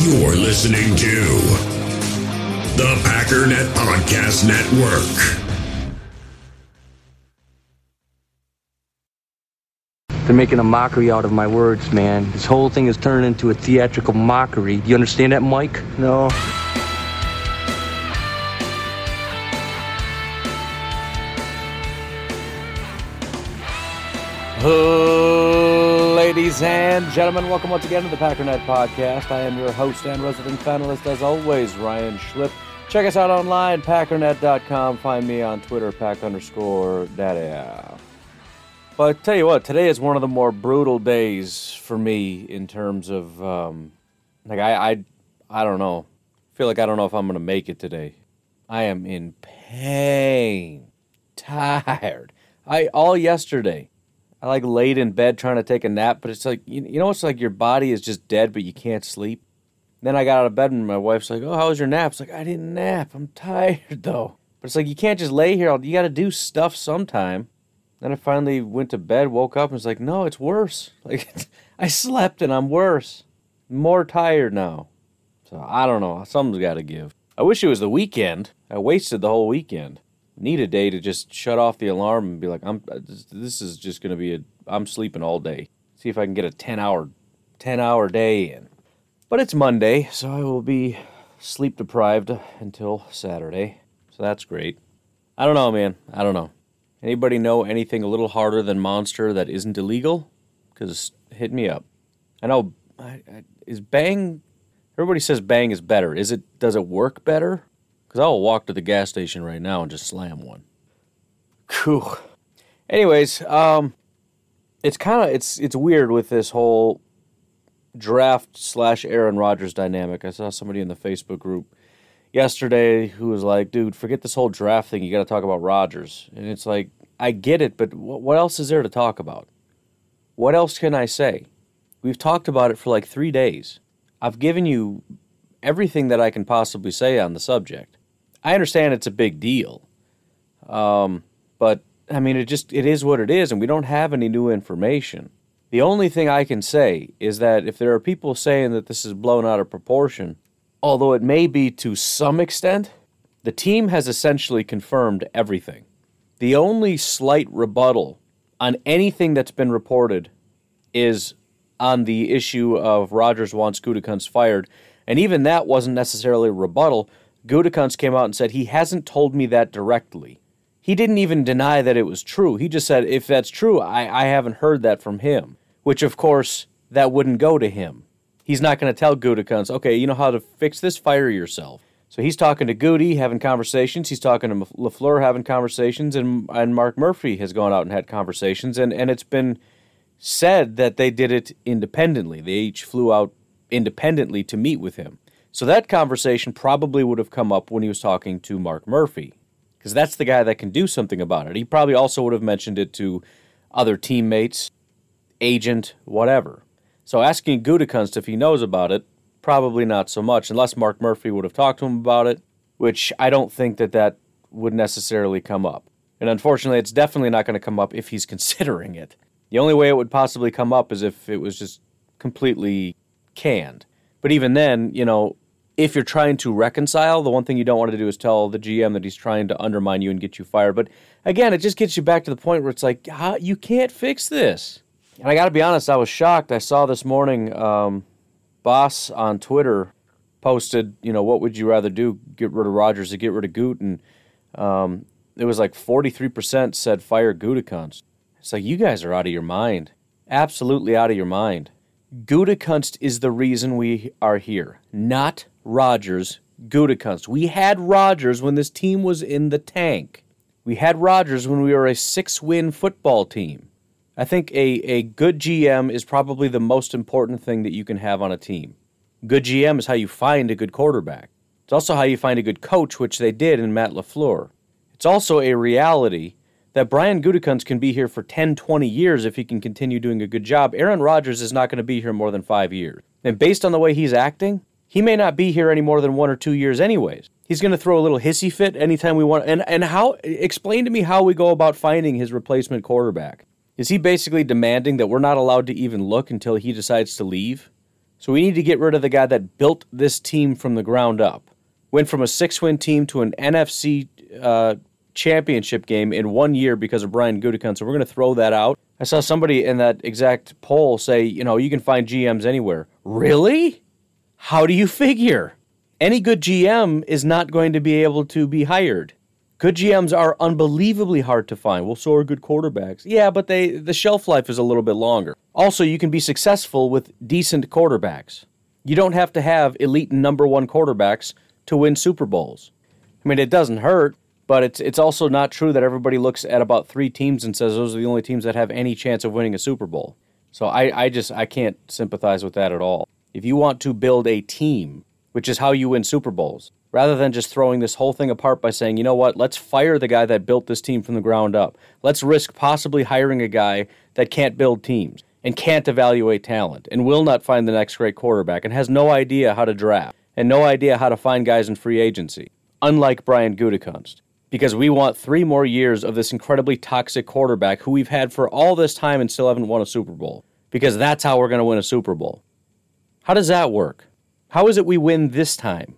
You're listening to the Packernet Podcast Network. They're making a mockery out of my words, man. This whole thing has turned into a theatrical mockery. Do you understand that, Mike? No. Oh. Ladies and gentlemen, welcome once again to the Packernet Podcast. I am your host and resident panelist, as always, Ryan Schlip. Check us out online, packernet.com. Find me on Twitter, pack underscore daddy. But I tell you what, today is one of the more brutal days for me in terms of, um, like, I, I, I don't know. feel like I don't know if I'm going to make it today. I am in pain, tired. I, all yesterday, I like laid in bed trying to take a nap, but it's like you, you know it's like your body is just dead, but you can't sleep. Then I got out of bed and my wife's like, "Oh, how was your nap?" It's like I didn't nap. I'm tired though. But it's like you can't just lay here. You got to do stuff sometime. Then I finally went to bed, woke up, and was like, "No, it's worse. Like I slept and I'm worse, more tired now." So I don't know. Something's got to give. I wish it was the weekend. I wasted the whole weekend need a day to just shut off the alarm and be like, I'm. Uh, this is just gonna be a. I'm sleeping all day. See if I can get a ten hour, ten hour day in. But it's Monday, so I will be sleep deprived until Saturday. So that's great. I don't know, man. I don't know. Anybody know anything a little harder than Monster that isn't illegal? Because hit me up. I know. I, I, is Bang? Everybody says Bang is better. Is it? Does it work better? Because I'll walk to the gas station right now and just slam one. Cool. Anyways, um, it's kind of it's it's weird with this whole draft slash Aaron Rodgers dynamic. I saw somebody in the Facebook group yesterday who was like, "Dude, forget this whole draft thing. You got to talk about Rodgers." And it's like, I get it, but what else is there to talk about? What else can I say? We've talked about it for like three days. I've given you everything that I can possibly say on the subject. I understand it's a big deal, um, but I mean, it just it is what it is, and we don't have any new information. The only thing I can say is that if there are people saying that this is blown out of proportion, although it may be to some extent, the team has essentially confirmed everything. The only slight rebuttal on anything that's been reported is on the issue of Rodgers wants Gutekunst fired, and even that wasn't necessarily a rebuttal Gutekunst came out and said he hasn't told me that directly. He didn't even deny that it was true. He just said, if that's true, I, I haven't heard that from him. Which, of course, that wouldn't go to him. He's not going to tell Gutekunst, okay, you know how to fix this? Fire yourself. So he's talking to Goody, having conversations. He's talking to LaFleur, having conversations. And, and Mark Murphy has gone out and had conversations. And, and it's been said that they did it independently. They each flew out independently to meet with him. So that conversation probably would have come up when he was talking to Mark Murphy, because that's the guy that can do something about it. He probably also would have mentioned it to other teammates, agent, whatever. So asking Gutekunst if he knows about it, probably not so much, unless Mark Murphy would have talked to him about it, which I don't think that that would necessarily come up. And unfortunately, it's definitely not going to come up if he's considering it. The only way it would possibly come up is if it was just completely canned. But even then, you know, if you're trying to reconcile, the one thing you don't want to do is tell the GM that he's trying to undermine you and get you fired. But again, it just gets you back to the point where it's like, how, you can't fix this. And I got to be honest, I was shocked. I saw this morning, um, Boss on Twitter posted, you know, what would you rather do, get rid of Rodgers or get rid of Goot? And um, it was like 43% said fire Gutekunst. It's like, you guys are out of your mind. Absolutely out of your mind. Gutekunst is the reason we are here, not Rodgers. Gutekunst. We had Rodgers when this team was in the tank. We had Rodgers when we were a six win football team. I think a, a good GM is probably the most important thing that you can have on a team. Good GM is how you find a good quarterback. It's also how you find a good coach, which they did in Matt LaFleur. It's also a reality that Brian Gutekunst can be here for 10, 20 years if he can continue doing a good job. Aaron Rodgers is not going to be here more than five years. And based on the way he's acting, he may not be here any more than one or two years anyways. He's going to throw a little hissy fit anytime we want. And, and how, explain to me how we go about finding his replacement quarterback. Is he basically demanding that we're not allowed to even look until he decides to leave? So we need to get rid of the guy that built this team from the ground up. Went from a six win team to an NFC uh, championship game in one year because of Brian Gutekunst. So we're going to throw that out. I saw somebody in that exact poll say, you know, you can find GMs anywhere. Really? How do you figure? Any good GM is not going to be able to be hired. Good GMs are unbelievably hard to find. Well, so are good quarterbacks. Yeah, but they the shelf life is a little bit longer. Also, you can be successful with decent quarterbacks. You don't have to have elite number one quarterbacks to win Super Bowls. I mean, it doesn't hurt, but it's it's also not true that everybody looks at about three teams and says those are the only teams that have any chance of winning a Super Bowl. So I, I just I can't sympathize with that at all. If you want to build a team, which is how you win Super Bowls, rather than just throwing this whole thing apart by saying, you know what, let's fire the guy that built this team from the ground up. Let's risk possibly hiring a guy that can't build teams and can't evaluate talent and will not find the next great quarterback and has no idea how to draft and no idea how to find guys in free agency, unlike Brian Gutekunst. Because we want three more years of this incredibly toxic quarterback who we've had for all this time and still haven't won a Super Bowl. Because that's how we're going to win a Super Bowl. How does that work? How is it we win this time?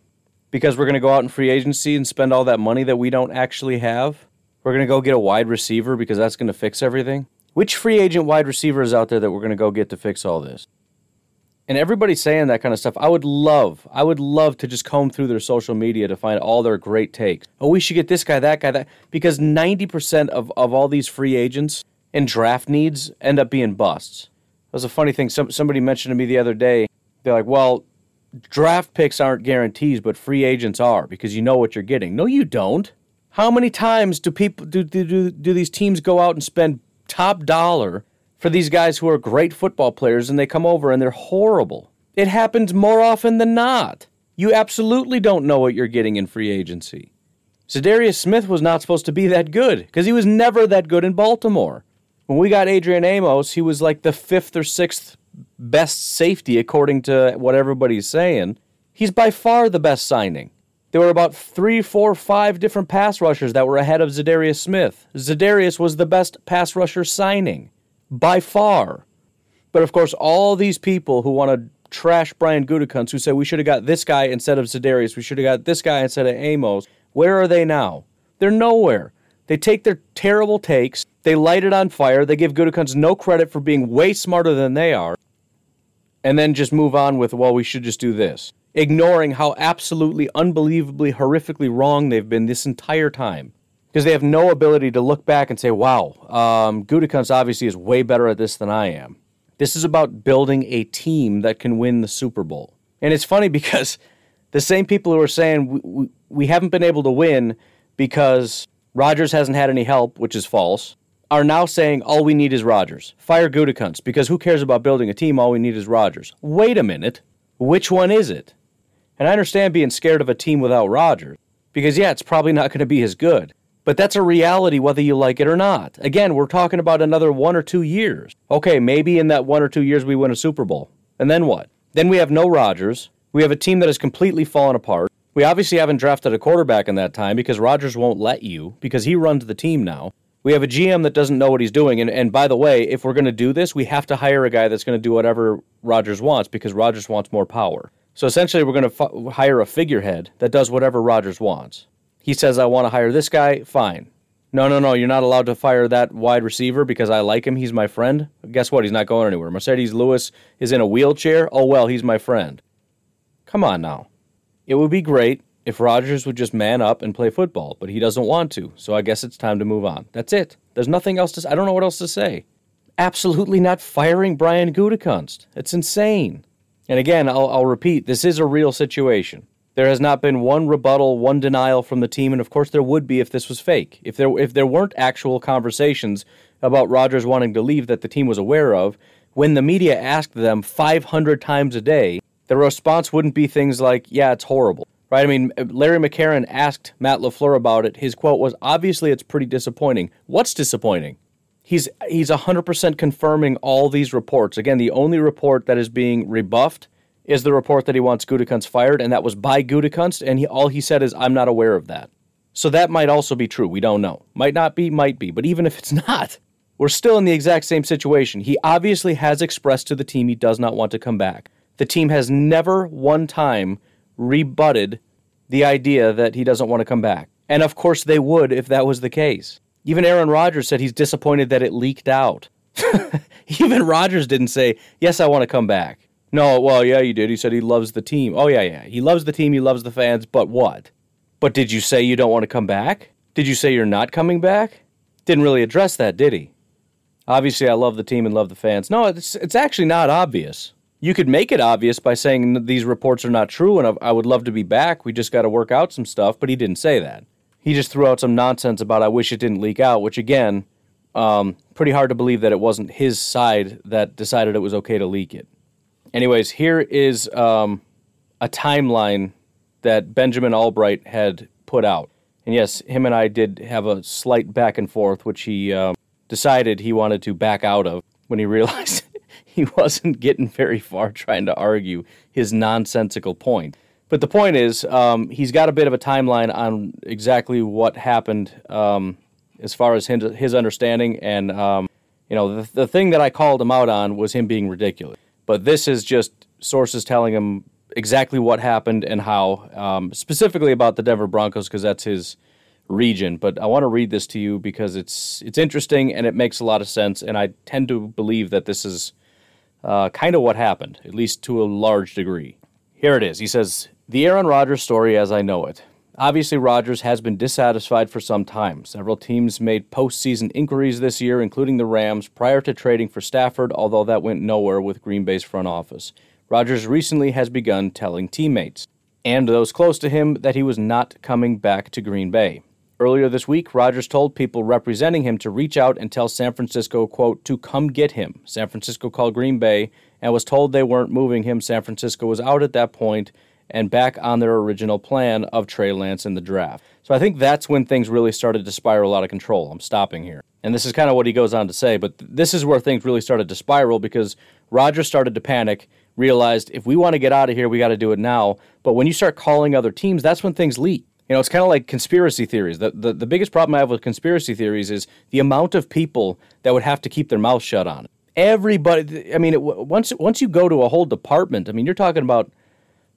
because we're going to go out in free agency and spend all that money that we don't actually have? We're going to go get a wide receiver because that's going to fix everything? Which free agent wide receiver is out there that we're going to go get to fix all this? And everybody's saying that kind of stuff. I would love, I would love to just comb through their social media to find all their great takes. Oh, we should get this guy, that guy, that. Because 90% of, of all these free agents and draft needs end up being busts. That was a funny thing. Some, somebody mentioned to me the other day. They're like, well, draft picks aren't guarantees, but free agents are because you know what you're getting. No, you don't. How many times do people do do do, do these teams go out and spend top dollar for these guys who are great football players and they come over and they're horrible? It happens more often than not. You absolutely don't know what you're getting in free agency. Za'Darius Smith was not supposed to be that good because he was never that good in Baltimore. When we got Adrian Amos, he was like the fifth or sixth best safety according to what everybody's saying. He's by far the best signing. There were about three, four, five different pass rushers that were ahead of Za'Darius Smith. Za'Darius was the best pass rusher signing by far. But of course, all these people who want to trash Brian Gutekunst, who say we should have got this guy instead of Za'Darius, we should have got this guy instead of Amos, where are they now? They're nowhere. They take their terrible takes, they light it on fire, they give Gutekunst no credit for being way smarter than they are, and then just move on with, well, we should just do this, ignoring how absolutely unbelievably horrifically wrong they've been this entire time. Because they have no ability to look back and say, wow, um, obviously is way better at this than I am. This is about building a team that can win the Super Bowl. And it's funny because the same people who are saying we, we, we haven't been able to win because Rodgers hasn't had any help, which is false, are now saying all we need is Rodgers. Fire Gutekunst, because who cares about building a team? All we need is Rodgers. Wait a minute. Which one is it? And I understand being scared of a team without Rodgers, because yeah, it's probably not going to be as good. But that's a reality whether you like it or not. Again, we're talking about another one or two years. Okay, maybe in that one or two years we win a Super Bowl. And then what? Then we have no Rodgers. We have a team that has completely fallen apart. We obviously haven't drafted a quarterback in that time because Rodgers won't let you because he runs the team now. We have a GM that doesn't know what he's doing. And, and by the way, if we're going to do this, we have to hire a guy that's going to do whatever Rodgers wants because Rodgers wants more power. So essentially, we're going to f- hire a figurehead that does whatever Rodgers wants. He says, I want to hire this guy, fine. No, no, no, you're not allowed to fire that wide receiver because I like him. He's my friend. Guess what? He's not going anywhere. Marcedes Lewis is in a wheelchair. Oh, well, he's my friend. Come on now. It would be great if Rodgers would just man up and play football, but he doesn't want to, so I guess it's time to move on. That's it. There's nothing else to. I don't know what else to say. Absolutely not firing Brian Gutekunst. It's insane. And again, I'll, I'll repeat this is a real situation. There has not been one rebuttal, one denial from the team, and of course there would be if this was fake. If there if there weren't actual conversations about Rodgers wanting to leave that the team was aware of, when the media asked them 500 times a day, the response wouldn't be things like, "Yeah, it's horrible." Right? I mean, uh, Larry McCarren asked Matt LaFleur about it. His quote was, "Obviously, it's pretty disappointing." What's disappointing? He's he's 100% confirming all these reports. Again, the only report that is being rebuffed is the report that he wants Gutekunst fired, and that was by Gutekunst, and he, all he said is, "I'm not aware of that." So that might also be true. We don't know. Might not be. Might be. But even if it's not, we're still in the exact same situation. He obviously has expressed to the team he does not want to come back. the team has never one time rebutted the idea that he doesn't want to come back. And of course they would if that was the case. Even Aaron Rodgers said he's disappointed that it leaked out. Even Rodgers didn't say, Yes, I want to come back. No, well, yeah, you did. He said he loves the team. Oh, yeah, yeah. He loves the team, he loves the fans, but what? But did you say you don't want to come back? Did you say you're not coming back? Didn't really address that, did he? Obviously, I love the team and love the fans. No, it's, it's actually not obvious. You could make it obvious by saying these reports are not true and I would love to be back. We just got to work out some stuff, but he didn't say that. He just threw out some nonsense about I wish it didn't leak out, which again, um, pretty hard to believe that it wasn't his side that decided it was okay to leak it. Anyways, here is um, a timeline that Benjamin Albright had put out. And yes, him and I did have a slight back and forth, which he um, decided he wanted to back out of when he realized he wasn't getting very far trying to argue his nonsensical point. But the point is, um, he's got a bit of a timeline on exactly what happened um, as far as his, his understanding. And, um, you know, the, the thing that I called him out on was him being ridiculous. But this is just sources telling him exactly what happened and how, um, specifically about the Denver Broncos, because that's his region. But I want to read this to you because it's it's interesting and it makes a lot of sense. And I tend to believe that this is uh, kind of what happened, at least to a large degree. Here it is. He says, The Aaron Rodgers story as I know it. Obviously, Rodgers has been dissatisfied for some time. Several teams made postseason inquiries this year, including the Rams, prior to trading for Stafford, although that went nowhere with Green Bay's front office. Rodgers recently has begun telling teammates and those close to him that he was not coming back to Green Bay. Earlier this week, Rodgers told people representing him to reach out and tell San Francisco, quote, to come get him. San Francisco called Green Bay and was told they weren't moving him. San Francisco was out at that point and back on their original plan of Trey Lance in the draft. So I think that's when things really started to spiral out of control. I'm stopping here. And this is kind of what he goes on to say, but this is where things really started to spiral because Rodgers started to panic, realized if we want to get out of here, we got to do it now. But when you start calling other teams, that's when things leak. You know, it's kind of like conspiracy theories. The, the, the biggest problem I have with conspiracy theories is the amount of people that would have to keep their mouth shut on it. Everybody, I mean, it, once once you go to a whole department, I mean, you're talking about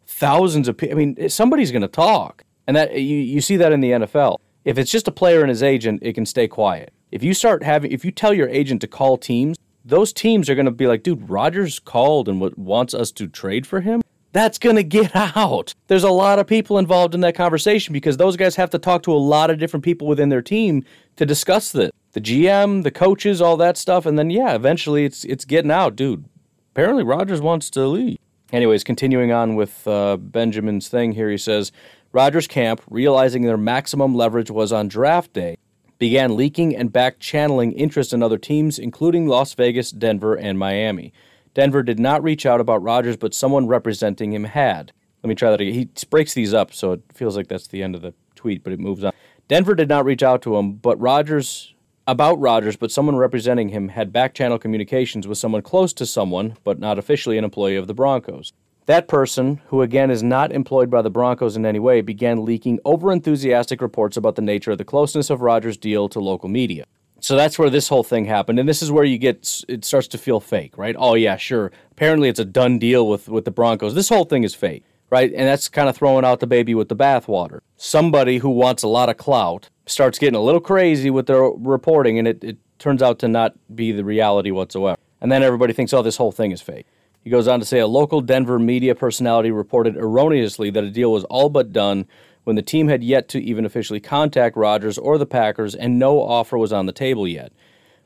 thousands of people. I mean, eh, somebody's going to talk, and that you you see that in the NFL. If it's just a player and his agent, it can stay quiet. If you start having, if you tell your agent to call teams, those teams are going to be like, dude, Rodgers called and wants us to trade for him that's going to get out. There's a lot of people involved in that conversation because those guys have to talk to a lot of different people within their team to discuss this. The GM, the coaches, all that stuff, and then yeah, eventually it's it's getting out, dude. Apparently Rodgers wants to leave. Anyways, continuing on with uh, Benjamin's thing here, he says Rodgers camp, realizing their maximum leverage was on draft day, began leaking and back channeling interest in other teams, including Las Vegas, Denver, and Miami. Denver did not reach out about Rodgers, but someone representing him had. Let me try that again. He breaks these up, so it feels like that's the end of the tweet, but it moves on. Denver did not reach out to him, but Rodgers about Rodgers, but someone representing him had back channel communications with someone close to someone, but not officially an employee of the Broncos. That person, who again is not employed by the Broncos in any way, began leaking overenthusiastic reports about the nature of the closeness of Rodgers' deal to local media. So that's where this whole thing happened, and this is where you get it starts to feel fake, right? Oh yeah, sure. Apparently, it's a done deal with with the Broncos. This whole thing is fake, right? And that's kind of throwing out the baby with the bathwater. Somebody who wants a lot of clout starts getting a little crazy with their reporting, and it, it turns out to not be the reality whatsoever. And then everybody thinks, oh, this whole thing is fake. He goes on to say a local Denver media personality reported erroneously that a deal was all but done when the team had yet to even officially contact Rodgers or the Packers and no offer was on the table yet.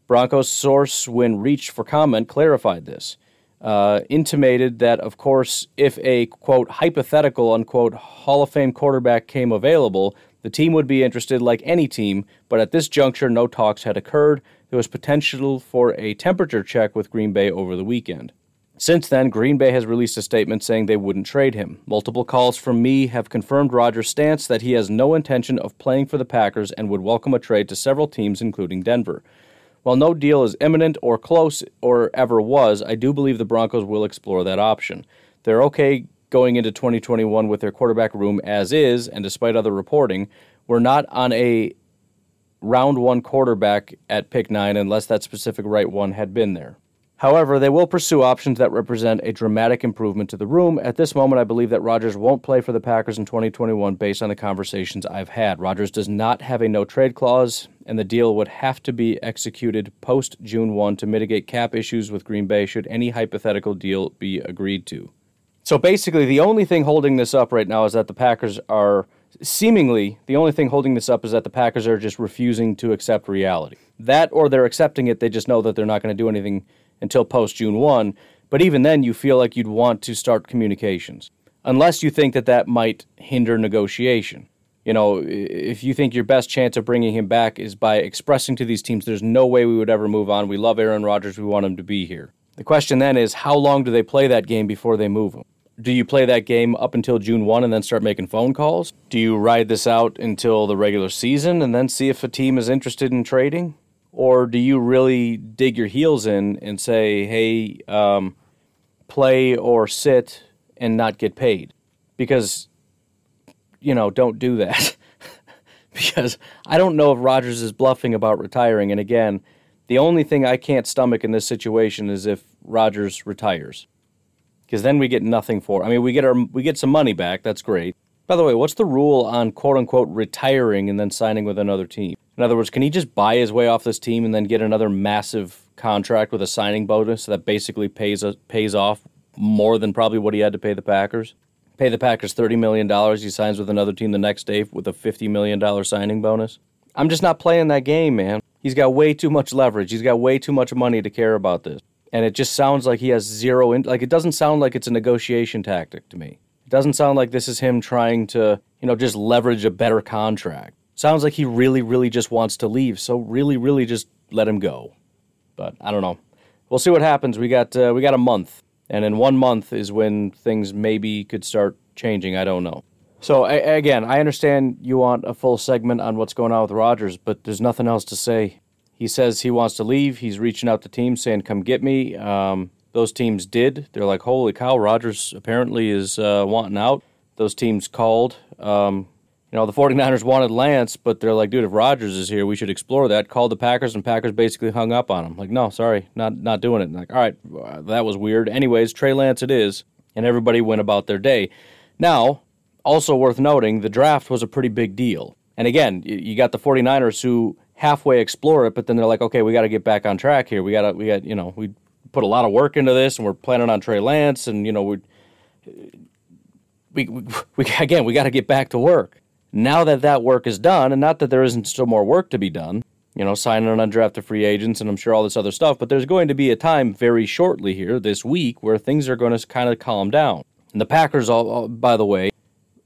Broncos source, when reached for comment, clarified this. Uh, intimated that, of course, if a quote hypothetical unquote Hall of Fame quarterback came available, the team would be interested like any team, but at this juncture, no talks had occurred. There was potential for a temperature check with Green Bay over the weekend. Since then, Green Bay has released a statement saying they wouldn't trade him. Multiple calls from me have confirmed Rodgers' stance that he has no intention of playing for the Packers and would welcome a trade to several teams, including Denver. While no deal is imminent or close or ever was, I do believe the Broncos will explore that option. They're okay going into 2021 with their quarterback room as is, and despite other reporting, we're not on a round one quarterback at pick nine unless that specific right one had been there. However, they will pursue options that represent a dramatic improvement to the room. At this moment, I believe that Rodgers won't play for the Packers in 2021 based on the conversations I've had. Rodgers does not have a no trade clause, and the deal would have to be executed post June 1 to mitigate cap issues with Green Bay should any hypothetical deal be agreed to. So basically, the only thing holding this up right now is that the Packers are seemingly the only thing holding this up is that the Packers are just refusing to accept reality. That or they're accepting it, they just know that they're not going to do anything until post June 1. But even then, you feel like you'd want to start communications, unless you think that that might hinder negotiation. You know, if you think your best chance of bringing him back is by expressing to these teams, there's no way we would ever move on. We love Aaron Rodgers. We want him to be here. The question then is, how long do they play that game before they move him? Do you play that game up until June 1 and then start making phone calls? Do you ride this out until the regular season and then see if a team is interested in trading? Or do you really dig your heels in and say, hey, um, play or sit and not get paid? Because, you know, don't do that. because I don't know if Rodgers is bluffing about retiring. And again, the only thing I can't stomach in this situation is if Rodgers retires. Because then we get nothing for. I mean, we get our we get some money back. That's great. By the way, what's the rule on quote unquote retiring and then signing with another team? In other words, can he just buy his way off this team and then get another massive contract with a signing bonus that basically pays a, pays off more than probably what he had to pay the Packers? Pay the Packers thirty million dollars. He signs with another team the next day with a fifty million dollar signing bonus. I'm just not playing that game, man. He's got way too much leverage. He's got way too much money to care about this, and it just sounds like he has zero. In, like it doesn't sound like it's a negotiation tactic to me. It doesn't sound like this is him trying to, you know, just leverage a better contract. Sounds like he really, really just wants to leave. So really, really just let him go. But I don't know. We'll see what happens. We got uh, we got a month, and in one month is when things maybe could start changing. I don't know. So again, I understand you want a full segment on what's going on with Rodgers, but there's nothing else to say. He says he wants to leave. He's reaching out to teams saying, "Come get me." Um, those teams did. They're like, "Holy cow!" Rodgers apparently is uh, wanting out. Those teams called. Um, you know, the 49ers wanted Lance, but they're like, dude, if Rodgers is here, we should explore that. Called the Packers, and Packers basically hung up on him. Like, no, sorry, not not doing it. Like, all right, uh, that was weird. Anyways, Trey Lance it is, and everybody went about their day. Now, also worth noting, the draft was a pretty big deal. And again, you got the 49ers who halfway explore it, but then they're like, okay, we got to get back on track here. We got to, we got, you know, we put a lot of work into this, and we're planning on Trey Lance, and you know, uh, we, we, we again, we got to get back to work. Now that that work is done, and not that there isn't still more work to be done, you know, signing on undrafted free agents and I'm sure all this other stuff, but there's going to be a time very shortly here this week where things are going to kind of calm down. And the Packers, all, by the way,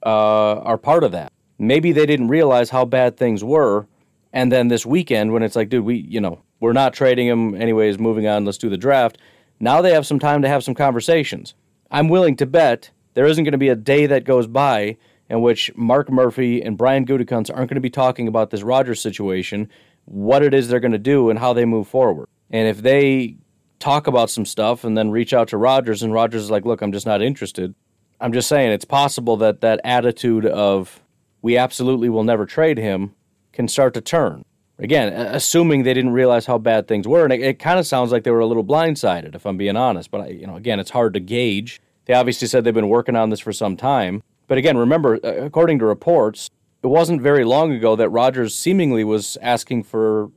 uh, are part of that. Maybe they didn't realize how bad things were, and then this weekend when it's like, dude, we, you know, we're not trading him anyways. Moving on, let's do the draft. Now they have some time to have some conversations. I'm willing to bet there isn't going to be a day that goes by in which Mark Murphy and Brian Gutekunst aren't going to be talking about this Rodgers situation, what it is they're going to do, and how they move forward. And if they talk about some stuff and then reach out to Rodgers, and Rodgers is like, "Look, I'm just not interested," I'm just saying it's possible that that attitude of "we absolutely will never trade him" can start to turn. Again, assuming they didn't realize how bad things were, and it, it kind of sounds like they were a little blindsided, if I'm being honest. But you know, again, it's hard to gauge. They obviously said they've been working on this for some time. But again, remember, uh, according to reports, it wasn't very long ago that Rodgers seemingly was asking for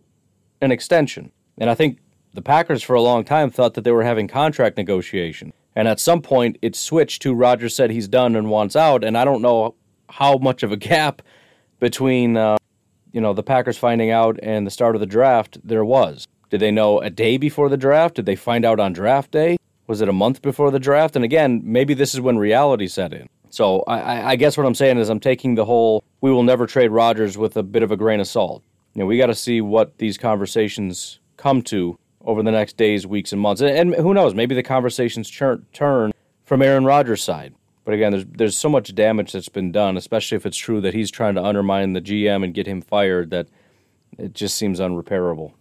an extension. And I think the Packers for a long time thought that they were having contract negotiation. And at some point, it switched to Rodgers said he's done and wants out. And I don't know how much of a gap between, uh, you know, the Packers finding out and the start of the draft there was. Did they know a day before the draft? Did they find out on draft day? Was it a month before the draft? And again, maybe this is when reality set in. So I, I, guess what I'm saying is I'm taking the whole we will never trade Rodgers with a bit of a grain of salt. You know, we got to see what these conversations come to over the next days, weeks, and months. And, and who knows? Maybe the conversations turn, turn from Aaron Rodgers' side. But again, there's there's so much damage that's been done, especially if it's true that he's trying to undermine the GM and get him fired, that it just seems unrepairable.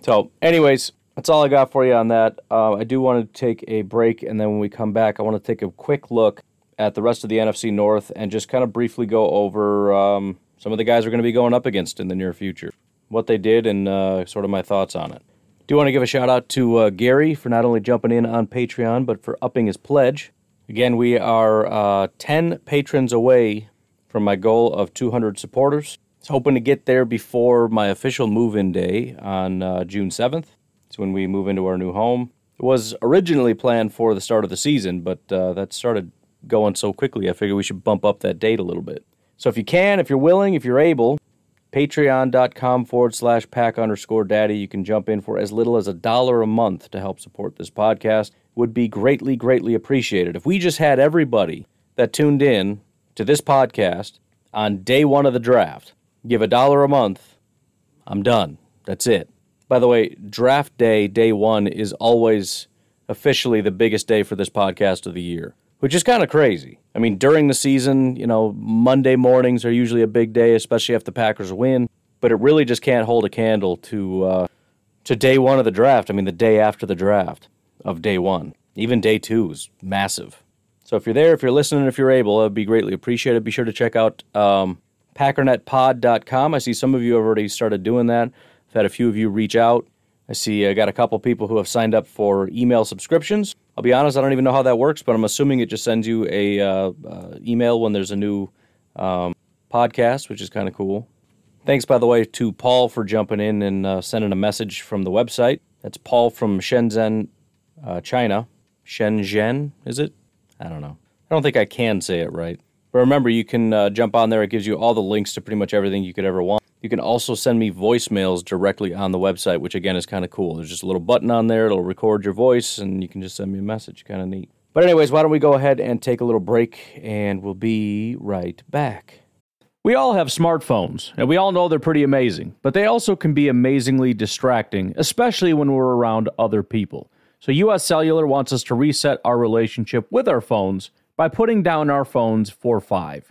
So, anyways, that's all I got for you on that. Uh, I do want to take a break, and then when we come back, I want to take a quick look at the rest of the NFC North and just kind of briefly go over um, some of the guys we're going to be going up against in the near future, what they did, and uh, sort of my thoughts on it. Do want to give a shout out to uh, Gary for not only jumping in on Patreon, but for upping his pledge. Again, we are uh, 10 patrons away from my goal of 200 supporters. I was hoping to get there before my official move in day on uh, June 7th. It's when we move into our new home. It was originally planned for the start of the season, but uh, that started going so quickly, I figured we should bump up that date a little bit. So if you can, if you're willing, if you're able, patreon.com forward slash pack underscore daddy. You can jump in for as little as a dollar a month to help support this podcast. Would be greatly, greatly appreciated. If we just had everybody that tuned in to this podcast on day one of the draft give a dollar a month, I'm done. That's it. By the way, draft day, day one, is always officially the biggest day for this podcast of the year which is kind of crazy. I mean, during the season, you know, Monday mornings are usually a big day, especially if the Packers win. But it really just can't hold a candle to uh, to day one of the draft. I mean, the day after the draft of day one. Even day two is massive. So if you're there, if you're listening, if you're able, it'd be greatly appreciated. Be sure to check out um, packernetpod.com. I see some of you have already started doing that. I've had a few of you reach out. I see I got a couple people who have signed up for email subscriptions. I'll be honest, I don't even know how that works, but I'm assuming it just sends you a uh, uh, email when there's a new um, podcast, which is kind of cool. Thanks, by the way, to Paul for jumping in and uh, sending a message from the website. That's Paul from Shenzhen, uh, China. Shenzhen, is it? I don't know. I don't think I can say it right. But remember, you can uh, jump on there. It gives you all the links to pretty much everything you could ever want. You can also send me voicemails directly on the website, which again is kind of cool. There's just a little button on there, it'll record your voice, and you can just send me a message. Kind of neat. But, anyways, why don't we go ahead and take a little break, and we'll be right back. We all have smartphones, and we all know they're pretty amazing, but they also can be amazingly distracting, especially when we're around other people. So, US Cellular wants us to reset our relationship with our phones by putting down our phones for five.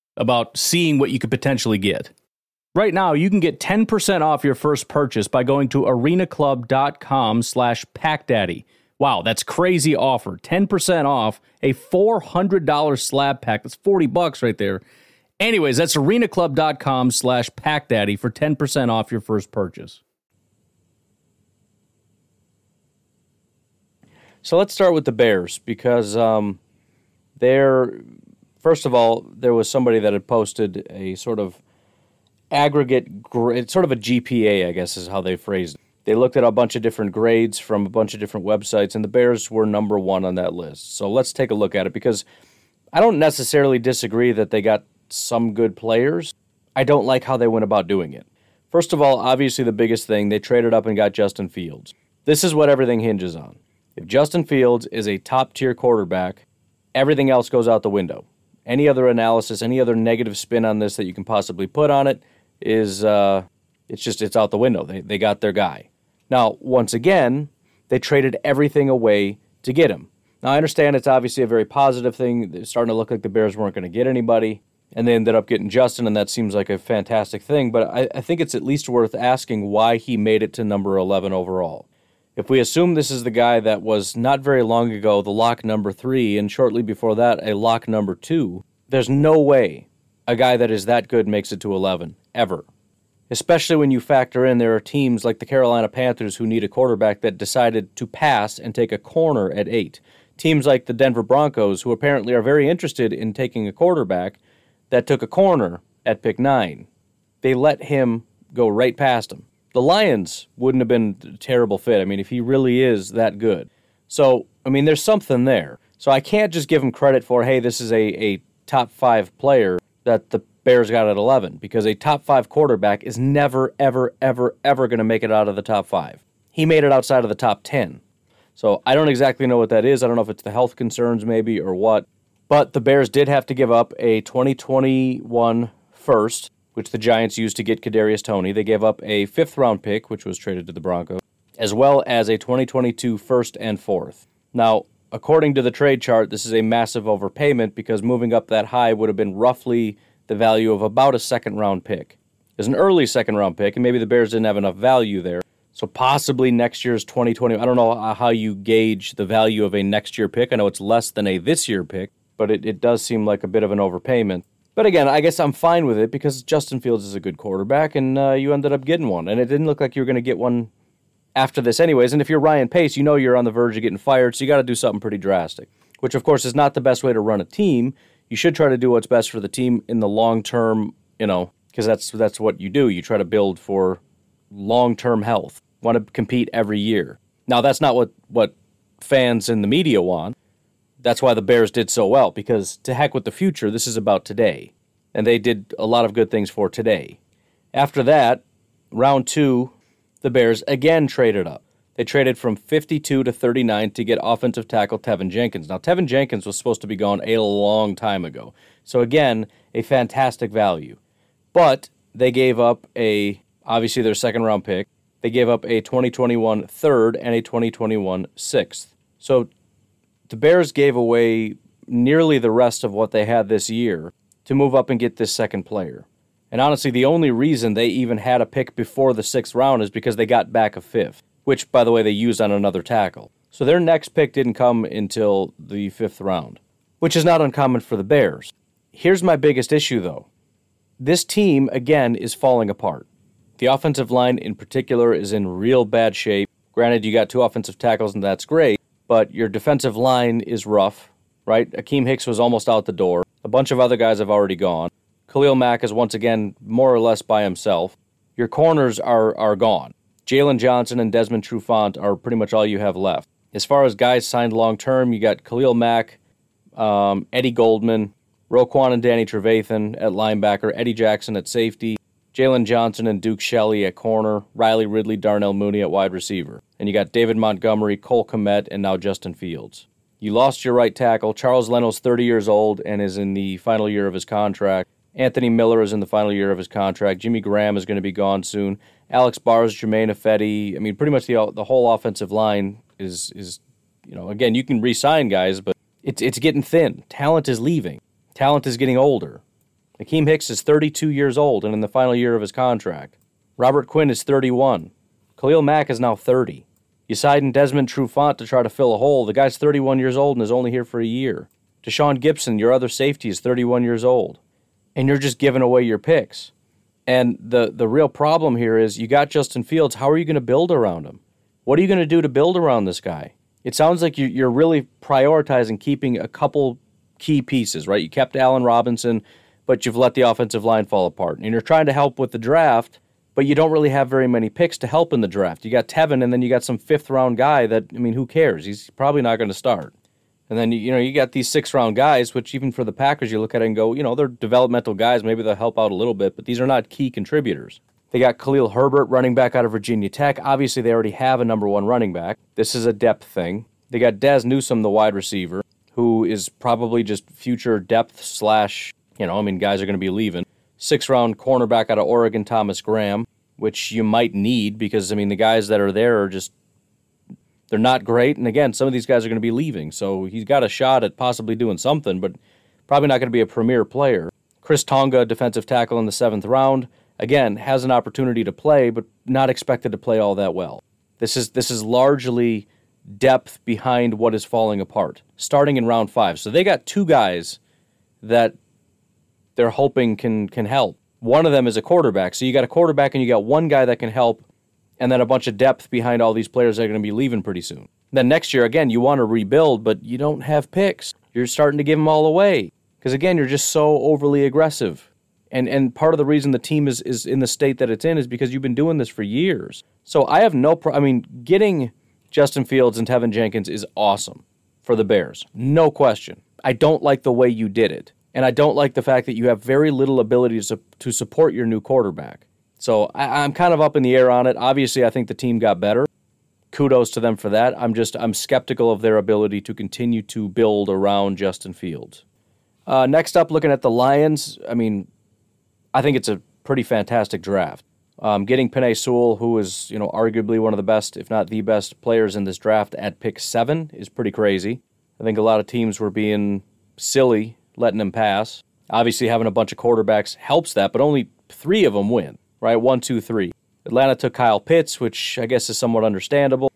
about seeing what you could potentially get. Right now, you can get 10% off your first purchase by going to arenaclub.com slash packdaddy. Wow, that's crazy offer. 10% off a $400 slab pack. That's 40 bucks right there. Anyways, that's arenaclub.com slash packdaddy for 10% off your first purchase. So let's start with the Bears because um, they're first of all, there was somebody that had posted a sort of aggregate, sort of a GPA, I guess is how they phrased it. They looked at a bunch of different grades from a bunch of different websites, and the Bears were number one on that list. So let's take a look at it because I don't necessarily disagree that they got some good players. I don't like how they went about doing it. First of all, obviously, the biggest thing, they traded up and got Justin Fields. This is what everything hinges on. If Justin Fields is a top tier quarterback, everything else goes out the window any other analysis, any other negative spin on this that you can possibly put on it is uh, it's just it's out the window. They they got their guy. Now, once again, they traded everything away to get him. Now I understand it's obviously a very positive thing. It's starting to look like the Bears weren't going to get anybody, and they ended up getting Justin, and that seems like a fantastic thing. But I, I think it's at least worth asking why he made it to number 11 overall. If we assume this is the guy that was not very long ago the lock number three, and shortly before that a lock number two, there's no way a guy that is that good makes it to 11, ever. Especially when you factor in there are teams like the Carolina Panthers who need a quarterback that decided to pass and take a corner at 8. Teams like the Denver Broncos, who apparently are very interested in taking a quarterback, that took a corner at pick 9. They let him go right past him the Lions wouldn't have been a terrible fit. I mean, if he really is that good. So, I mean, there's something there. So I can't just give him credit for, hey, this is a, a top five player that the Bears got at 11 because a top five quarterback is never, ever, ever, ever going to make it out of the top five. He made it outside of the top 10. So I don't exactly know what that is. I don't know if it's the health concerns maybe or what. But the Bears did have to give up a 2021 first, which the Giants used to get Kadarius Toney. They gave up a fifth round pick, which was traded to the Broncos, as well as a 2022 first and fourth. Now, according to the trade chart, this is a massive overpayment because moving up that high would have been roughly the value of about a second round pick. It's an early second round pick, and maybe the Bears didn't have enough value there. So possibly next year's 2020. I don't know how you gauge the value of a next year pick. I know it's less than a this year pick, but it, it does seem like a bit of an overpayment. But again, I guess I'm fine with it because Justin Fields is a good quarterback, and uh, you ended up getting one. And it didn't look like you were going to get one after this, anyways. And if you're Ryan Pace, you know you're on the verge of getting fired, so you got to do something pretty drastic, which, of course, is not the best way to run a team. You should try to do what's best for the team in the long term, you know, because that's that's what you do. You try to build for long term health. Want to compete every year. Now, that's not what what fans and the media want. That's why the Bears did so well because to heck with the future, this is about today. And they did a lot of good things for today. After that, round 2, the Bears again traded up. They traded from 52 to 39 to get offensive tackle Teven Jenkins. Now, Teven Jenkins was supposed to be gone a long time ago. So, again, a fantastic value. But they gave up a, obviously, their second round pick. They gave up a 2021 third and a 2021 sixth. So, the Bears gave away nearly the rest of what they had this year to move up and get this second player. And honestly, the only reason they even had a pick before the sixth round is because they got back a fifth, which, by the way, they used on another tackle. So their next pick didn't come until the fifth round, which is not uncommon for the Bears. Here's my biggest issue, though this team, again, is falling apart. The offensive line, in particular, is in real bad shape. Granted, you got two offensive tackles, and that's great, but your defensive line is rough, right? Akiem Hicks was almost out the door. A bunch of other guys have already gone. Khalil Mack is once again more or less by himself. Your corners are are gone. Jaylon Johnson and Desmond Trufant are pretty much all you have left. As far as guys signed long term, you got Khalil Mack, um, Eddie Goldman, Roquan and Danny Trevathan at linebacker, Eddie Jackson at safety, Jaylon Johnson and Duke Shelley at corner, Riley Ridley, Darnell Mooney at wide receiver. And you got David Montgomery, Cole Kmet, and now Justin Fields. You lost your right tackle. Charles Leno's 30 years old and is in the final year of his contract. Anthony Miller is in the final year of his contract. Jimmy Graham is going to be gone soon. Alex Bars, Germain Ifedi. I mean, pretty much the the whole offensive line is is you know again you can re-sign guys, but it's it's getting thin. Talent is leaving. Talent is getting older. Akiem Hicks is 32 years old and in the final year of his contract. Robert Quinn is 31. Khalil Mack is now 30. You in Desmond Trufant to try to fill a hole. The guy's 31 years old and is only here for a year. Tashaun Gipson, your other safety, is 31 years old and you're just giving away your picks. And the the real problem here is you got Justin Fields. How are you going to build around him? What are you going to do to build around this guy? It sounds like you, you're really prioritizing keeping a couple key pieces, right? You kept Allen Robinson, but you've let the offensive line fall apart. And you're trying to help with the draft, but you don't really have very many picks to help in the draft. You got Teven, and then you got some fifth round guy that, I mean, who cares? He's probably not going to start. And then you know you got these six round guys, which even for the Packers, you look at it and go, you know, they're developmental guys. Maybe they'll help out a little bit, but these are not key contributors. They got Khalil Herbert, running back out of Virginia Tech. Obviously, they already have a number one running back. This is a depth thing. They got Dazz Newsome, the wide receiver, who is probably just future depth slash. You know, I mean, guys are going to be leaving. Six round cornerback out of Oregon, Thomas Graham, which you might need because I mean the guys that are there are just they're not great. And again, some of these guys are going to be leaving. So he's got a shot at possibly doing something, but probably not going to be a premier player. Khyiris Tonga, defensive tackle in the seventh round, again, has an opportunity to play, but not expected to play all that well. This is this is largely depth behind what is falling apart, starting in round five. So they got two guys that they're hoping can can help. One of them is a quarterback. So you got a quarterback and you got one guy that can help and then a bunch of depth behind all these players that are going to be leaving pretty soon. Then next year, again, you want to rebuild, but you don't have picks. You're starting to give them all away because again, you're just so overly aggressive. And and part of the reason the team is is in the state that it's in is because you've been doing this for years. So I have no pro- I mean, getting Justin Fields and Teven Jenkins is awesome for the Bears. No question. I don't like the way you did it. And I don't like the fact that you have very little ability to, to support your new quarterback. So I, I'm kind of up in the air on it. Obviously, I think the team got better. Kudos to them for that. I'm just I'm skeptical of their ability to continue to build around Justin Fields. Uh, next up, looking at the Lions. I mean, I think it's a pretty fantastic draft. Um, getting Penei Sewell, who is you know arguably one of the best, if not the best, players in this draft at pick seven, is pretty crazy. I think a lot of teams were being silly letting them pass. Obviously, having a bunch of quarterbacks helps that, but only three of them win, right? One, two, three. Atlanta took Kyle Pitts, which I guess is somewhat understandable.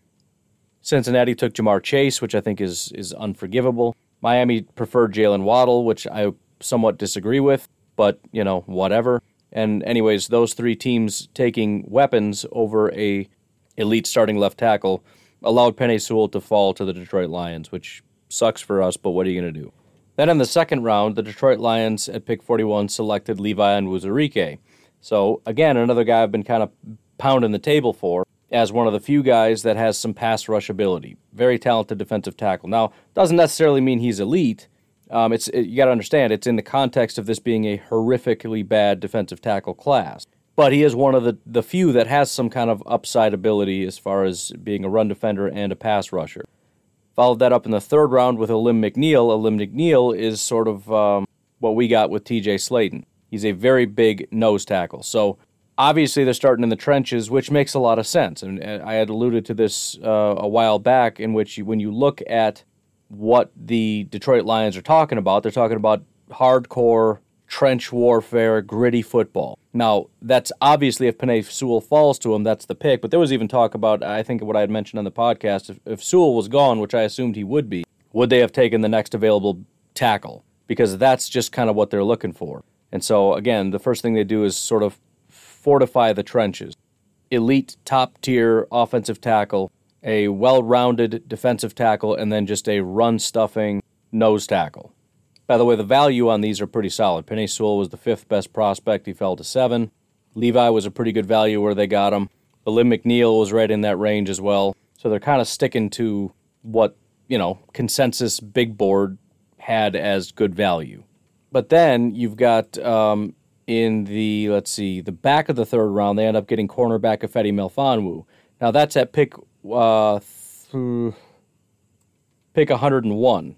Cincinnati took Ja'Marr Chase, which I think is is unforgivable. Miami preferred Jaylen Waddle, which I somewhat disagree with, but you know, whatever. And anyways, those three teams taking weapons over a elite starting left tackle allowed Penei Sewell to fall to the Detroit Lions, which sucks for us, but what are you going to do? Then in the second round, the Detroit Lions at pick 41 selected Levi and Onwuzurike. So again, another guy I've been kind of pounding the table for as one of the few guys that has some pass rush ability. Very talented defensive tackle. Now, doesn't necessarily mean he's elite. Um, it's it, you got to understand it's in the context of this being a horrifically bad defensive tackle class. But he is one of the, the few that has some kind of upside ability as far as being a run defender and a pass rusher. Followed that up in the third round with Alim McNeill. Alim McNeill is sort of um, what we got with TJ Slaton. He's a very big nose tackle. So obviously they're starting in the trenches, which makes a lot of sense. And I had alluded to this uh, a while back, in which you, when you look at what the Detroit Lions are talking about, they're talking about hardcore trench warfare, gritty football. Now, that's obviously if Penei Sewell falls to him, that's the pick. But there was even talk about, I think what I had mentioned on the podcast, if, if Sewell was gone, which I assumed he would be, would they have taken the next available tackle? Because that's just kind of what they're looking for. And so, again, the first thing they do is sort of fortify the trenches. Elite, top tier offensive tackle, a well rounded defensive tackle, and then just a run stuffing nose tackle. By the way, the value on these are pretty solid. Penei Sewell was the fifth best prospect. He fell to seven. Levi was a pretty good value where they got him. Alim McNeill was right in that range as well. So they're kind of sticking to what, you know, consensus big board had as good value. But then you've got um, in the, let's see, the back of the third round, they end up getting cornerback Ifeatu Melifonwu. Now that's at pick, uh, th- pick 101.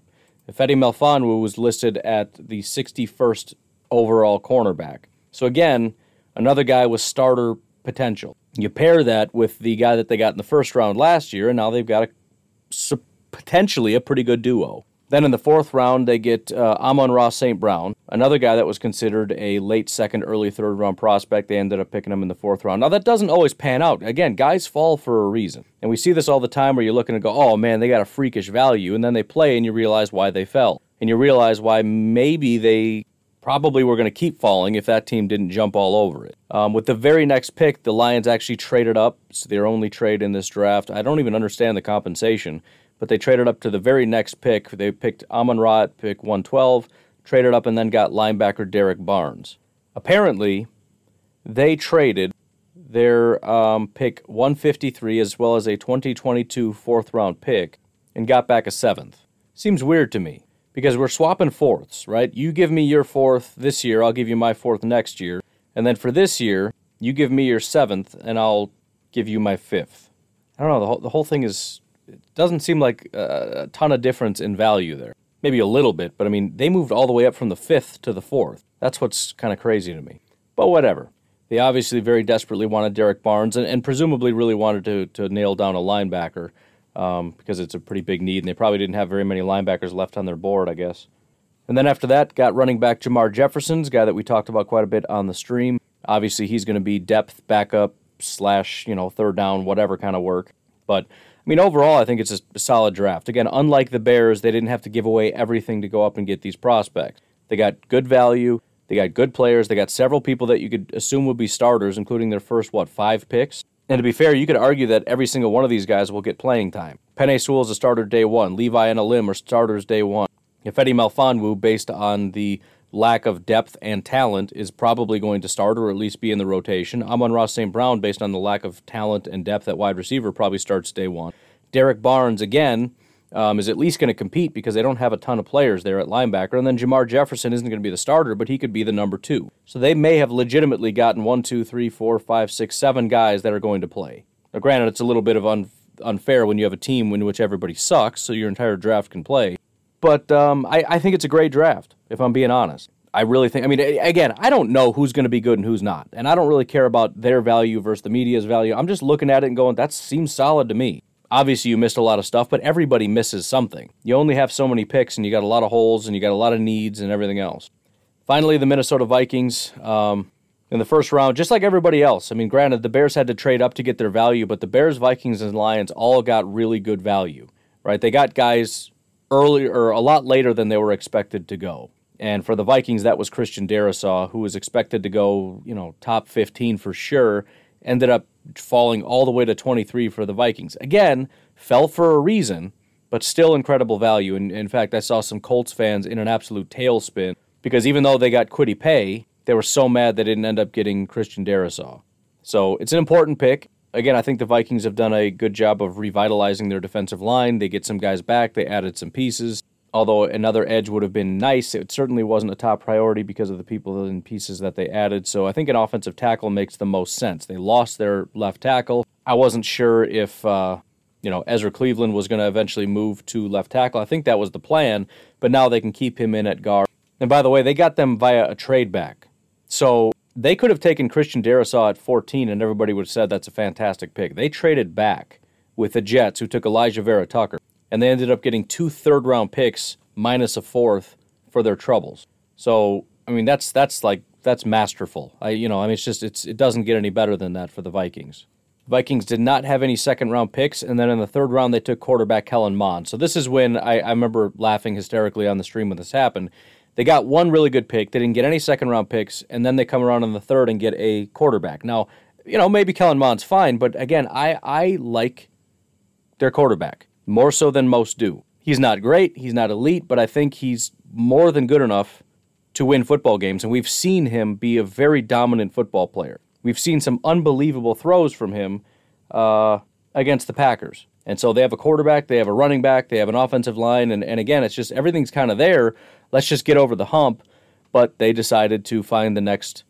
Ifeatu Melifonwu was listed at the 61st overall cornerback. So again, another guy with starter potential. You pair that with the guy that they got in the first round last year, and now they've got a potentially a pretty good duo. Then in the fourth round, they get uh, Amon-Ra St. Brown, another guy that was considered a late second, early third round prospect. They ended up picking him in the fourth round. Now, that doesn't always pan out. Again, guys fall for a reason. And we see this all the time where you're looking to go, oh man, they got a freakish value. And then they play and you realize why they fell. And you realize why maybe they probably were going to keep falling if that team didn't jump all over it. Um, with the very next pick, the Lions actually traded up. It's their only trade in this draft. I don't even understand the compensation but they traded up to the very next pick. They picked Amon Ra at pick 112, traded up, and then got linebacker Derrick Barnes. Apparently, they traded their um, pick 153 as well as a 2022 fourth round pick and got back a seventh. Seems weird to me because we're swapping fourths, right? You give me your fourth this year, I'll give you my fourth next year. And then for this year, you give me your seventh and I'll give you my fifth. I don't know, the whole, the whole thing is it doesn't seem like a ton of difference in value there. Maybe a little bit, but I mean, they moved all the way up from the fifth to the fourth. That's what's kind of crazy to me. But whatever. They obviously very desperately wanted Derrick Barnes and, and presumably really wanted to, to nail down a linebacker um, because it's a pretty big need, and they probably didn't have very many linebackers left on their board, I guess. And then after that, got running back Jermar Jefferson's guy that we talked about quite a bit on the stream. Obviously, he's going to be depth backup slash you know third down whatever kind of work. But mean, overall, I think it's a solid draft. Again, unlike the Bears, they didn't have to give away everything to go up and get these prospects. They got good value. They got good players. They got several people that you could assume would be starters, including their first, what, five picks? And to be fair, you could argue that every single one of these guys will get playing time. Penei Sewell is a starter day one. Levi and Alim are starters day one. Ifeatu Melifonwu, based on the lack of depth and talent is probably going to start or at least be in the rotation. Amon-Ra St. Brown, based on the lack of talent and depth at wide receiver, probably starts day one. Derrick Barnes, again, um, is at least going to compete because they don't have a ton of players there at linebacker. And then Jermar Jefferson isn't going to be the starter, but he could be the number two. So they may have legitimately gotten one, two, three, four, five, six, seven guys that are going to play. Now, granted, it's a little bit of un- unfair when you have a team in which everybody sucks, so your entire draft can play. But um, I, I think it's a great draft, if I'm being honest. I really think, I mean, again, I don't know who's going to be good and who's not. And I don't really care about their value versus the media's value. I'm just looking at it and going, that seems solid to me obviously you missed a lot of stuff, but everybody misses something. You only have so many picks, and you got a lot of holes, and you got a lot of needs, and everything else. Finally, the Minnesota Vikings um, in the first round, just like everybody else. I mean, granted, the Bears had to trade up to get their value, but the Bears, Vikings, and Lions all got really good value, right? They got guys earlier or a lot later than they were expected to go. And for the Vikings, that was Christian Darrisaw, who was expected to go, you know, top 15 for sure ended up falling all the way to 23 for the Vikings. Again, fell for a reason, but still incredible value. And in fact, I saw some Colts fans in an absolute tailspin because even though they got Kwity Paye, they were so mad they didn't end up getting Christian Darrisaw. So it's an important pick. Again, I think the Vikings have done a good job of revitalizing their defensive line. They get some guys back, they added some pieces although another edge would have been nice, it certainly wasn't a top priority because of the people and pieces that they added. So I think an offensive tackle makes the most sense. They lost their left tackle. I wasn't sure if uh, you know Ezra Cleveland was going to eventually move to left tackle. I think that was the plan, but now they can keep him in at guard. And by the way, they got them via a trade back. So they could have taken Christian Darrisaw at 14 and everybody would have said that's a fantastic pick. They traded back with the Jets who took Alijah Vera-Tucker and they ended up getting two third round picks minus a fourth for their troubles. So I mean that's that's like that's masterful. I you know I mean it's just it's it doesn't get any better than that for the Vikings. Vikings did not have any second round picks, and then in the third round they took quarterback Kellen Mond. So this is when I, I remember laughing hysterically on the stream when this happened. They got one really good pick. They didn't get any second round picks, and then they come around in the third and get a quarterback. Now, you know, maybe Kellen Mond's fine, but again, I I like their quarterback more so than most do. He's not great, he's not elite, but I think he's more than good enough to win football games, and we've seen him be a very dominant football player. We've seen some unbelievable throws from him uh, against the Packers. And so they have a quarterback, they have a running back, they have an offensive line, and, and again, it's just everything's kind of there. Let's just get over the hump. But they decided to find the next,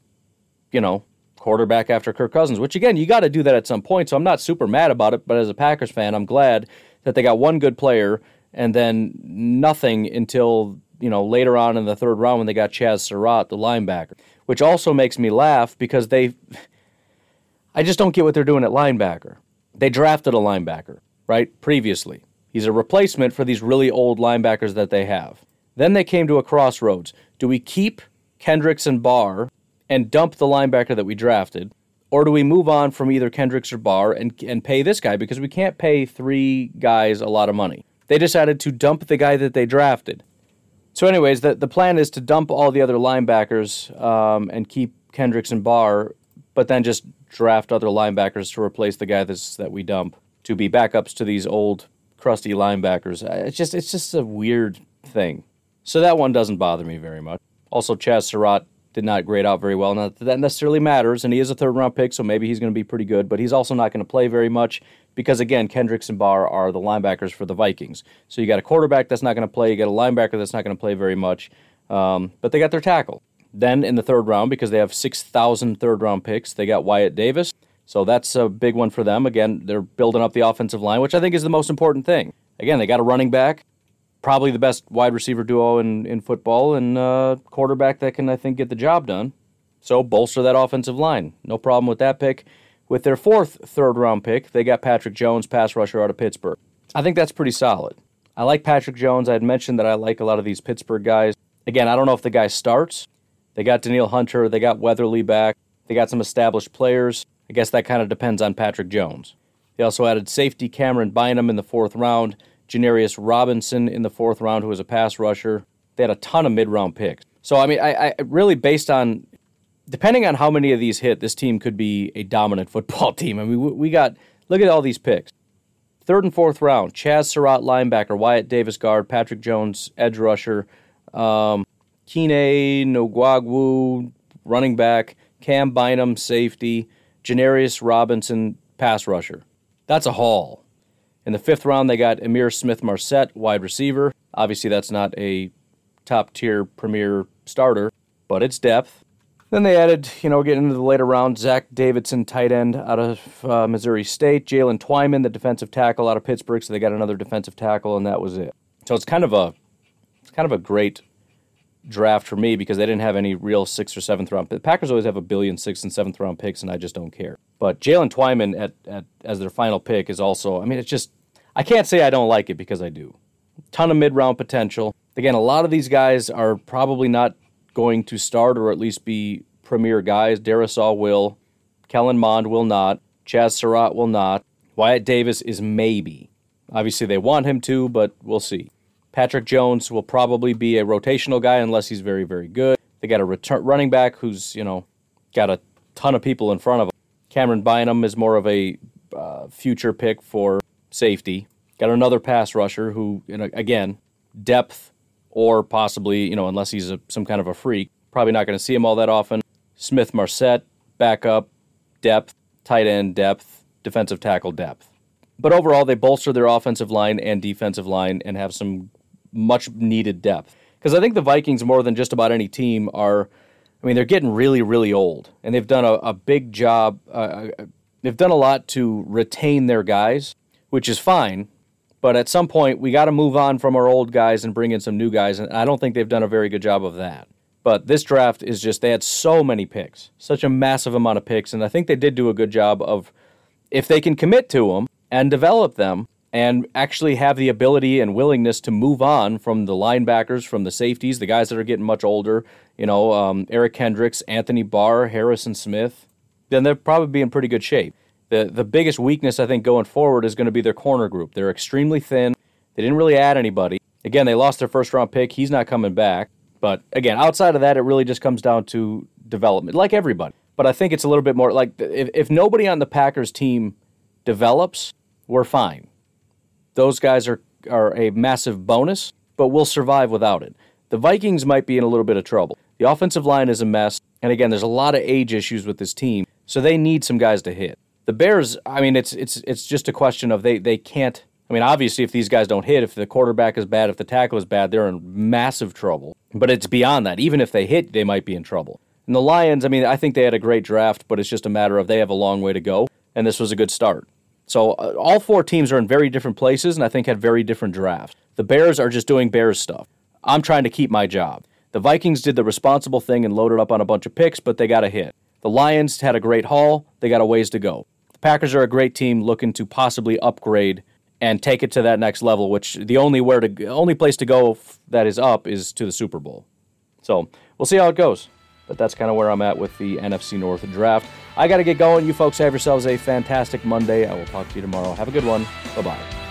you know, quarterback after Kirk Cousins, which again, you got to do that at some point. So I'm not super mad about it, but as a Packers fan, I'm glad that they got one good player and then nothing until you know later on in the third round when they got Chazz Surratt, the linebacker, which also makes me laugh because they. I just don't get what they're doing at linebacker. They drafted a linebacker, right? Previously. He's a replacement for these really old linebackers that they have. Then they came to a crossroads. Do we keep Kendricks and Barr and dump the linebacker that we drafted? Or do we move on from either Kendricks or Barr and, and pay this guy because we can't pay three guys a lot of money? They decided to dump the guy that they drafted. So, anyways, the, the plan is to dump all the other linebackers um, and keep Kendricks and Barr, but then just draft other linebackers to replace the guy that's, that we dump to be backups to these old crusty linebackers. It's just it's just a weird thing. So that one doesn't bother me very much. Also, Chazz Surratt did not grade out very well. Not that that necessarily matters, and he is a third round pick, so maybe he's going to be pretty good, but he's also not going to play very much because, again, Kendricks and Barr are the linebackers for the Vikings. So you got a quarterback that's not going to play, you got a linebacker that's not going to play very much, um, but they got their tackle. Then in the third round, because they have 6,000 third round picks, they got Wyatt Davis. So that's a big one for them. Again, they're building up the offensive line, which I think is the most important thing. Again, they got a running back probably the best wide receiver duo in, in football and quarterback that can, I think, get the job done. So bolster that offensive line. No problem with that pick. With their fourth third round pick, they got Patrick Jones, pass rusher out of Pittsburgh. I think that's pretty solid. I like Patrick Jones. I had mentioned that I like a lot of these Pittsburgh guys. Again, I don't know if the guy starts. They got Danielle Hunter, they got Weatherly back, they got some established players. I guess that kind of depends on Patrick Jones. They also added safety Cameron Bynum in the fourth round. Janarius Robinson in the fourth round, who was a pass rusher. They had a ton of mid round picks. So, I mean, I, I really, based on, depending on how many of these hit, this team could be a dominant football team. I mean, we got, look at all these picks. Third and fourth round, Chazz Surratt, linebacker, Wyatt Davis, guard, Patrick Jones, edge rusher, um, Kene Nwangwu, running back, Cam Bynum, safety, Janarius Robinson, pass rusher. That's a haul. In the fifth round, they got Ihmir Smith Marsette, wide receiver. Obviously, that's not a top tier premier starter, but it's depth. Then they added, you know, getting into the later round, Zach Davidson, tight end out of uh, Missouri State, Jaylen Twyman, the defensive tackle out of Pittsburgh. So they got another defensive tackle, and that was it. So it's kind of a, it's kind of a great draft for me because they didn't have any real sixth or seventh round. The Packers always have a billion sixth and seventh round picks, and I just don't care. But Jaylen Twyman at, at as their final pick is also. I mean, it's just I can't say I don't like it because I do. Ton of mid round potential. Again, a lot of these guys are probably not going to start or at least be premier guys. Darrisaw will, Kellen Mond will not, Chazz Surratt will not. Wyatt Davis is maybe. Obviously, they want him to, but we'll see. Patrick Jones will probably be a rotational guy unless he's very, very good. They got a return running back who's you know got a ton of people in front of him. Cameron Bynum is more of a uh, future pick for safety. Got another pass rusher who, you know, again, depth or possibly you know unless he's a, some kind of a freak, probably not going to see him all that often. Smith Marsette, backup, depth, tight end depth, defensive tackle depth. But overall, they bolster their offensive line and defensive line and have some much needed depth. Because I think the Vikings, more than just about any team, are, I mean, they're getting really, really old. And they've done a, a big job. Uh, uh, they've done a lot to retain their guys, which is fine. But at some point, we got to move on from our old guys and bring in some new guys. And I don't think they've done a very good job of that. But this draft is just, they had so many picks, such a massive amount of picks. And I think they did do a good job of, if they can commit to them and develop them, and actually have the ability and willingness to move on from the linebackers, from the safeties, the guys that are getting much older, you know, um, Eric Kendricks, Anthony Barr, Harrison Smith, then they'll probably be in pretty good shape. The, the biggest weakness, I think, going forward is going to be their corner group. They're extremely thin. They didn't really add anybody. Again, they lost their first round pick. He's not coming back. But again, outside of that, it really just comes down to development, like everybody. But I think it's a little bit more like if, if nobody on the Packers team develops, we're fine those guys are, are a massive bonus, but we'll survive without it. The Vikings might be in a little bit of trouble. The offensive line is a mess, and again, there's a lot of age issues with this team, so they need some guys to hit. The Bears, I mean, it's it's it's just a question of they they can't. I mean, obviously, if these guys don't hit, if the quarterback is bad, if the tackle is bad, they're in massive trouble. But it's beyond that. Even if they hit, they might be in trouble. And the Lions, I mean, I think they had a great draft, but it's just a matter of they have a long way to go, and this was a good start. So uh, all four teams are in very different places and I think had very different drafts. The Bears are just doing Bears stuff. I'm trying to keep my job. The Vikings did the responsible thing and loaded up on a bunch of picks, but they got a hit. The Lions had a great haul, they got a ways to go. The Packers are a great team looking to possibly upgrade and take it to that next level, which the only where to only place to go that is up is to the Super Bowl. So, we'll see how it goes. But that's kind of where I'm at with the NFC North draft. I got to get going. You folks have yourselves a fantastic Monday. I will talk to you tomorrow. Have a good one. Bye bye.